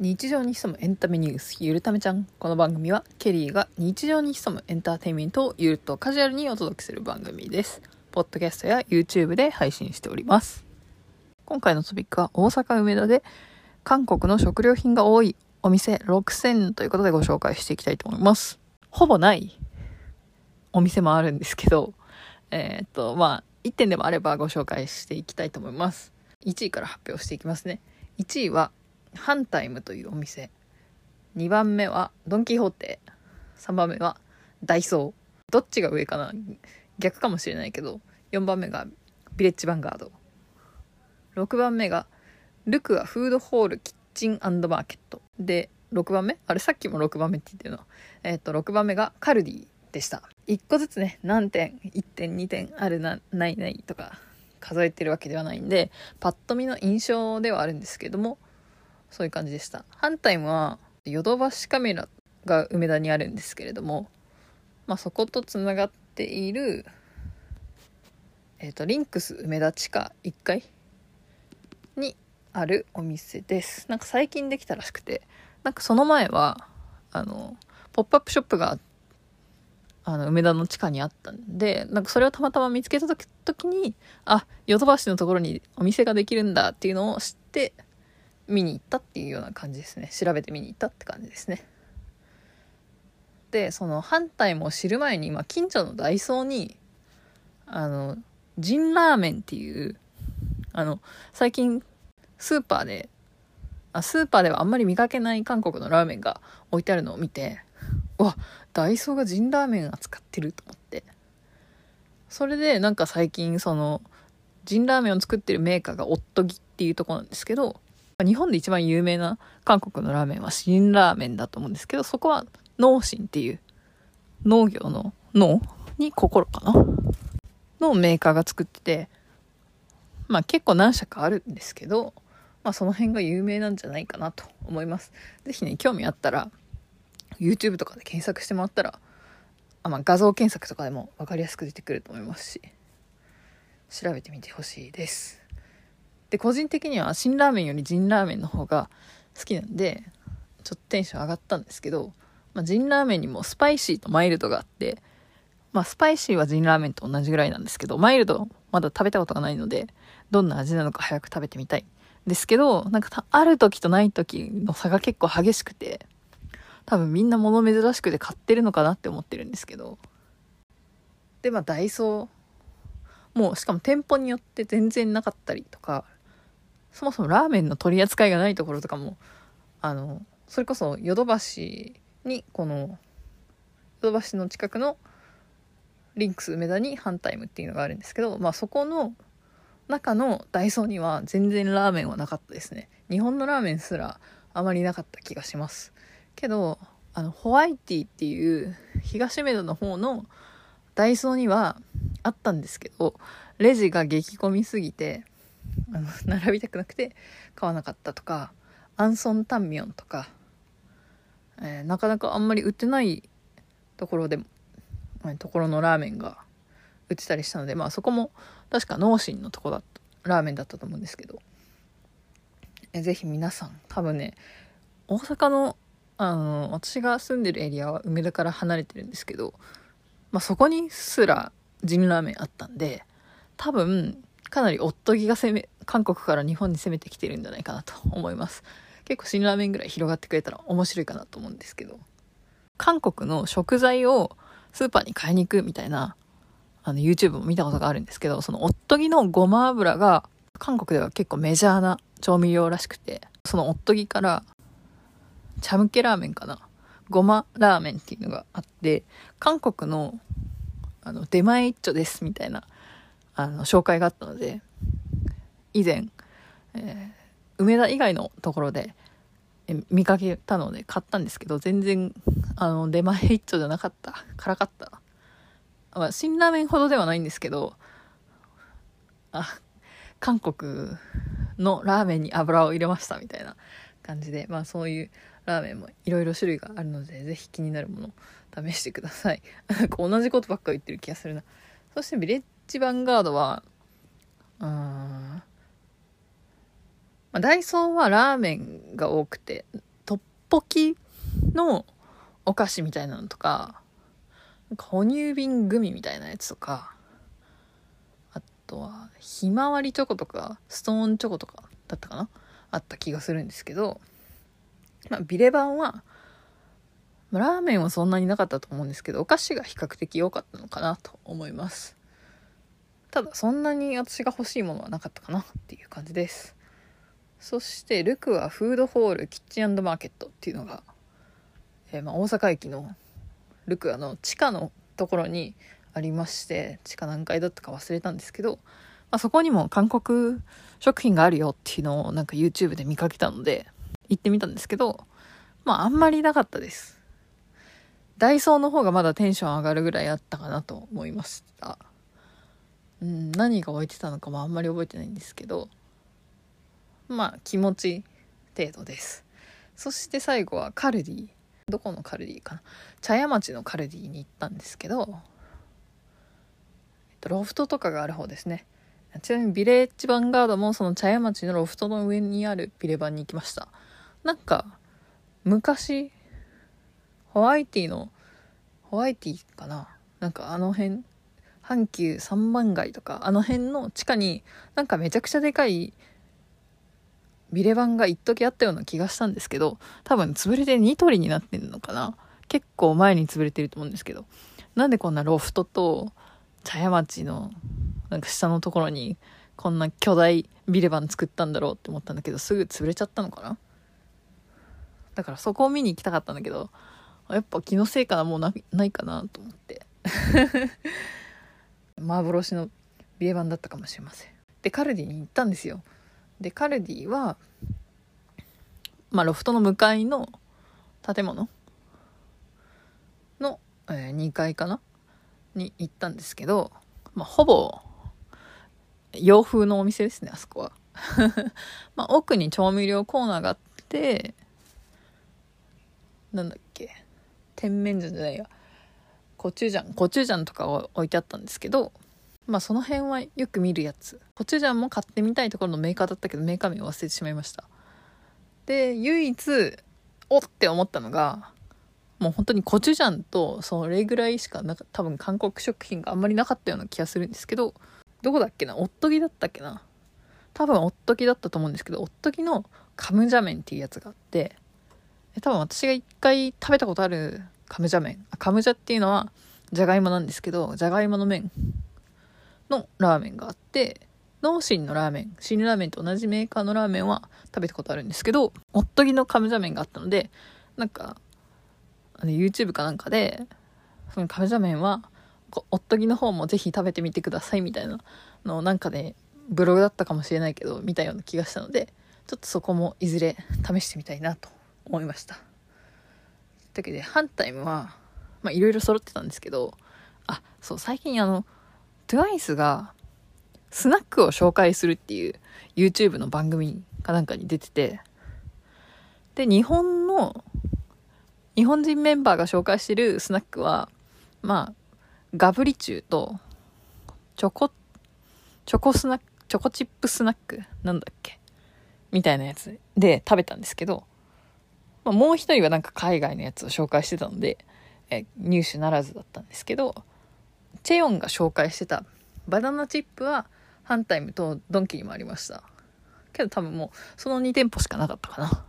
日常に潜むエンタメニュースゆるためちゃん。この番組はケリーが日常に潜むエンターテインメントをゆるっとカジュアルにお届けする番組です。ポッドキャストや YouTube で配信しております。今回のトピックは大阪梅田で韓国の食料品が多いお店6000ということでご紹介していきたいと思います。ほぼないお店もあるんですけどえーっとまあ1点でもあればご紹介していきたいと思います。1位から発表していきますね。1位はハンタイムというお店。2番目はドン・キホーテ。3番目はダイソー。どっちが上かな逆かもしれないけど4番目がビレッジヴァンガード。6番目がルクアフードホールキッチンマーケット。で6番目あれさっきも6番目って言ってるのえっ、と6番目がカルディでした。1個ずつね何点1点2点あるなないないとか数えてるわけではないんでパッと見の印象ではあるんですけどもそういう感じでした。ハンタイムはヨドバシカメラが梅田にあるんですけれども、まあ、そことつながっている、えーと、リンクス梅田地下1階にあるお店です。なんか最近できたらしくてなんかその前はあのポップアップショップがあの梅田の地下にあったんでなんかそれをたまたま見つけた時時にあヨドバシのところにお店ができるんだっていうのを知って見に行ったっていうような感じですね。調べて見に行ったって感じですね。でその反対も知る前に、まあ、近所のダイソーにあのジンラーメンっていうあの最近スーパーであスーパーではあんまり見かけない韓国のラーメンが置いてあるのを見てわダイソーがジンラーメン扱ってると思って。それでなんか最近そのジンラーメンを作ってるメーカーがオットギっていうとこなんですけど日本で一番有名な韓国のラーメンは辛ラーメンだと思うんですけど、そこは農心っていう農業の農に心か。なのメーカーが作ってて、まあ結構何社か。あるんですけど、まあその辺が有名なんじゃないか。なと思います。是非ね、興味あったら、YouTube とか。で検索してもらったら、あまあ、画像検索とかでも分か。りやすく出てくると思いますし、調べてみてほしいです。で個人的には辛ラーメンよりジンラーメンの方が好きなんでちょっとテンション上がったんですけど、まあ、ジンラーメンにもスパイシーとマイルドがあってまあスパイシーはジンラーメンと同じぐらいなんですけどマイルドまだ食べたことがないのでどんな味なのか早く食べてみたい。ですけどなんかある時とない時の差が結構激しくて多分みんな物珍しくて買ってるのかなって思ってるんですけど。でまあダイソーもうしかも店舗によって全然なかったりとかそもそもラーメンの取り扱いがないところとかもあのそれこそヨドバシにこのヨドバシの近くのリンクス梅田にハンタイムっていうのがあるんですけど、まあ、そこの中のダイソーには全然ラーメンはなかったですね。日本のラーメンすらあまりなかった気がします。けどあのホワイティっていう東梅田の方のダイソーにはあったんですけどレジが激混みすぎてあの並びたくなくて買わなかったとかアンソンタンミョンとか、えー、なかなかあんまり売ってないところでも、ところのラーメンが売ってたりしたのでまあそこも確か農心のとこだったラーメンだったと思うんですけど、えー、ぜひ皆さん多分ね大阪のあの私が住んでるエリアは梅田から離れてるんですけど、まあ、そこにすらジンラーメンあったんで多分かなり夫気が攻め、韓国から日本に攻めてきてるんじゃないかなと思います。結構辛ラーメンぐらい広がってくれたら面白いかなと思うんですけど。韓国の食材をスーパーに買いに行くみたいな、あの YouTube も見たことがあるんですけど、その夫気のごま油が韓国では結構メジャーな調味料らしくて、その夫気からチャムケラーメンかな？ごまラーメンっていうのがあって、韓国のあの出前一丁ですみたいなあの紹介があったので以前、えー、梅田以外のところで見かけたので買ったんですけど全然あの出前一丁じゃなかった辛かった、まあ、辛ラーメンほどではないんですけどあ韓国のラーメンに油を入れましたみたいな感じでまあそういうラーメンもいろいろ種類があるのでぜひ気になるものを試してください。なんか同じことばっか言ってる気がするな。そしてビレッジヴァンガードは、うん、まあ、ダイソーはラーメンが多くて、トッポキのお菓子みたいなのとか、なんか哺乳瓶グミみたいなやつとか、あとは、ひまわりチョコとか、ストーンチョコとかだったかなあった気がするんですけど、まあ、ビレバンは、ラーメンはそんなになかったと思うんですけど、お菓子が比較的多かったのかなと思います。ただ、そんなに私が欲しいものはなかったかなっていう感じです。そして、ルクはフードホールキッチンマーケットっていうのが、えー、まあ、大阪駅のルクアの地下のところにありまして、地下何階だったか忘れたんですけど、まあ、そこにも韓国食品があるよっていうのをなんか YouTube で見かけたので、行ってみたんですけど、まああんまりなかったです。ダイソーの方がまだテンション上がるぐらいあったかなと思いました。うん、何が置いてたのかもあんまり覚えてないんですけど、まあ気持ち程度です。そして最後はカルディ。どこのカルディかな茶屋町のカルディに行ったんですけど、えっと、ロフトとかがある方ですね。ちなみにビレッジヴァンガードもその茶屋町のロフトの上にあるビレバンに行きました。なんか、昔、ホワイティの、ホワイティかななんかあの辺、阪急三番街とか、あの辺の地下になんかめちゃくちゃでかいビレバンが一時あったような気がしたんですけど、多分潰れてニトリになってんのかな。結構前に潰れてると思うんですけど、なんでこんなロフトと茶屋町のなんか下のところにこんな巨大ビレバン作ったんだろうって思ったんだけど、すぐ潰れちゃったのかな。だからそこを見に行きたかったんだけど、やっぱ気のせいかなもうないかなと思って。幻のビエバンだったかもしれません。でカルディに行ったんですよ。でカルディはまあロフトの向かいの建物の、えー、2階かな？に行ったんですけど、まあ、ほぼ洋風のお店ですねあそこは。まあ奥に調味料コーナーがあってなんだっけ？甜麺醤じゃないや。コチュジャンコチュジャンとかを置いてあったんですけどまあその辺はよく見るやつ。コチュジャンも買ってみたいところのメーカーだったけどメーカー名を忘れてしまいました。で唯一おって思ったのがもう本当にコチュジャンとそれぐらいしかなか多分韓国食品があんまりなかったような気がするんですけどどこだっけな？おっとぎだったっけな？多分おっとぎだったと思うんですけどおっとぎのカムジャ麺っていうやつがあって多分私が一回食べたことあるカムジャ麺。カムジャっていうのは、じゃがいもなんですけど、じゃがいもの麺のラーメンがあって、農心のラーメン、新ラーメンと同じメーカーのラーメンは食べたことあるんですけど、おっとぎのカムジャ麺があったので、なんか、あの YouTube かなんかで、そのカムジャ麺は、おっとぎの方もぜひ食べてみてくださいみたいなのをなんかで、ブログだったかもしれないけど、見たような気がしたので、ちょっとそこもいずれ試してみたいなと思いました。だけで、ハンタイムは、まあいろいろ揃ってたんですけど、あ、そう、最近あの、TWICE が、スナックを紹介するっていう YouTube の番組かなんかに出てて、で、日本の、日本人メンバーが紹介してるスナックは、まあ、ガブリチューと、チョコ、チョコスナック、チョコチップスナックなんだっけ？みたいなやつで食べたんですけど、まあ、もう一人はなんか海外のやつを紹介してたので、え入手ならずだったんですけど、チェヨンが紹介してたバナナチップはハンタイムとドンキにもありました。けど多分もうその2店舗しかなかったかな。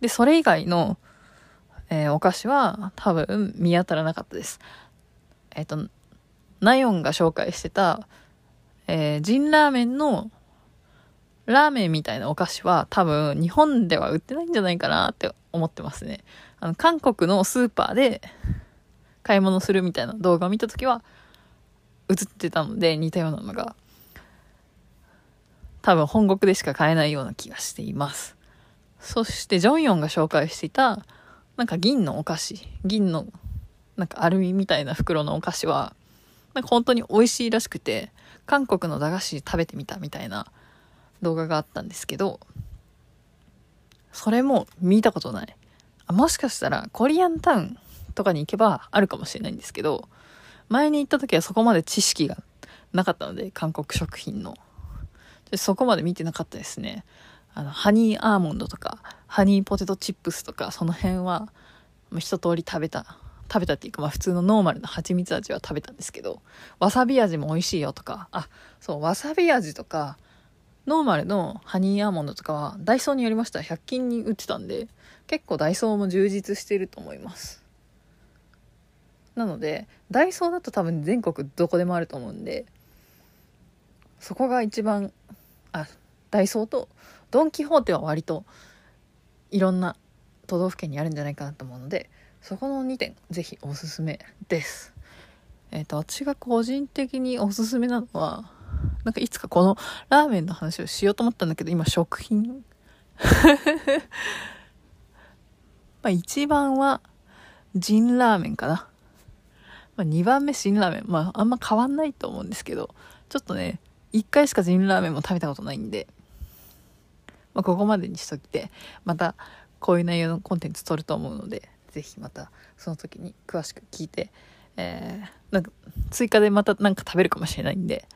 で、それ以外の、えー、お菓子は多分見当たらなかったです。えっ、ー、と、ナヨンが紹介してた、えー、ジンラーメンのラーメンみたいなお菓子は多分日本では売ってないんじゃないかなって思ってますね。あの、韓国のスーパーで買い物するみたいな動画を見た時は映ってたので似たようなのが多分本国でしか買えないような気がしています。そしてジョンヨンが紹介していたなんか銀のお菓子、銀のなんかアルミみたいな袋のお菓子はなんか本当に美味しいらしくて韓国の駄菓子食べてみたみたいな動画があったんですけど、それも見たことない。あもしかしたらコリアンタウンとかに行けばあるかもしれないんですけど、前に行った時はそこまで知識がなかったので、韓国食品の。でそこまで見てなかったですね。あの、ハニーアーモンドとか、ハニーポテトチップスとか、その辺は、一通り食べた。食べたっていうか、まあ普通のノーマルな蜂蜜味は食べたんですけど、わさび味も美味しいよとか、あ、そう、わさび味とか、ノーマルのハニーアーモンドとかはダイソーによりましたら100均に売ってたんで結構ダイソーも充実してると思います。なのでダイソーだと多分全国どこでもあると思うんでそこが一番あダイソーとドン・キホーテは割といろんな都道府県にあるんじゃないかなと思うのでそこの2点ぜひおすすめです。えっ、ー、と私が個人的におすすめなのはなんかいつかこのラーメンの話をしようと思ったんだけど、今食品 まあ一番は、ジンラーメンかな。まあ2番目辛ラーメン。まああんま変わんないと思うんですけど、ちょっとね、1回しかジンラーメンも食べたことないんで、まあここまでにしといて、またこういう内容のコンテンツ撮ると思うので、ぜひまたその時に詳しく聞いて、えー、なんか追加でまた何か食べるかもしれないんで、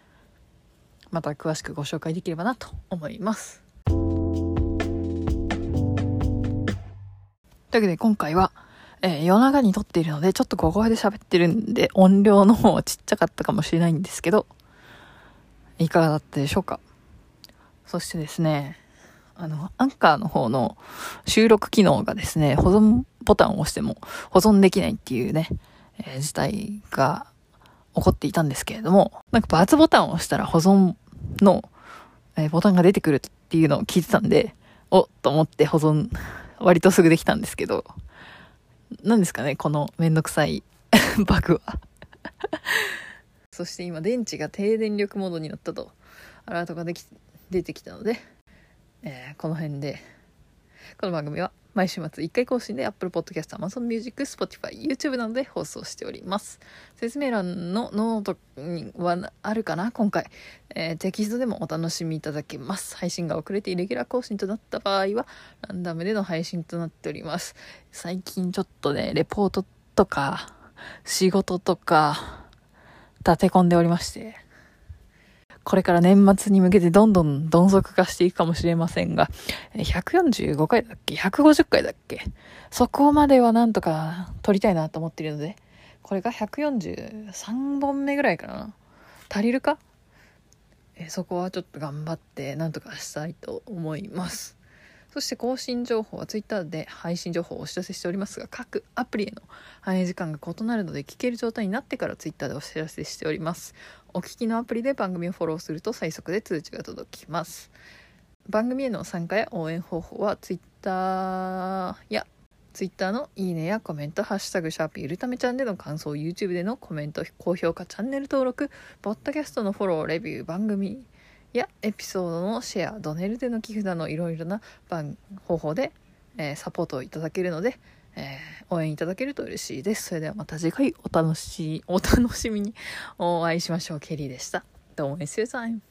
また詳しくご紹介できればなと思います。というわけで今回は、えー、夜中に撮っているので、ちょっと小声で喋ってるんで、音量の方はちっちゃかったかもしれないんですけど、いかがだったでしょうかそしてですね、あの、アンカーの方の収録機能がですね、保存ボタンを押しても保存できないっていうね、えー、事態が起こっていたんですけれども、なんか×ボタンを押したら保存の、え、ボタンが出てくるっていうのを聞いてたんで、おっと思って保存、割とすぐできたんですけど、何ですかね、このめんどくさい バグは。そして今電池が低電力モードになったと、アラートができ、出てきたので、えー、この辺で、この番組は毎週末1回更新で Apple Podcast、Amazon Music、Spotify、YouTube などで放送しております。説明欄のノートにはあるかな？今回、えー、テキストでもお楽しみいただけます。配信が遅れてイレギュラー更新となった場合は、ランダムでの配信となっております。最近ちょっとね、レポートとか、仕事とか、立て込んでおりまして、これから年末に向けてどんどん鈍足化していくかもしれませんが、145回だっけ ?150 回だっけ？そこまではなんとか撮りたいなと思っているので、これが143本目ぐらいかな足りるか？えそこはちょっと頑張ってなんとかしたいと思います。そして更新情報は Twitter で配信情報をお知らせしておりますが、各アプリへの反映時間が異なるので聞ける状態になってから Twitter でお知らせしております。お聞きのアプリで番組をフォローすると最速で通知が届きます。番組への参加や応援方法は Twitter や Twitter のいいねやコメント、ハッシュタグ、シャープゆるためちゃんでの感想、YouTube でのコメント、高評価、チャンネル登録、ポッドキャストのフォロー、レビュー、番組やエピソードのシェアドネルでの寄付などいろいろな方法で、えー、サポートをいただけるので、えー、応援いただけると嬉しいです。それではまた次回お楽しお楽しみにお会いしましょう。ケリーでした。どうも s u s i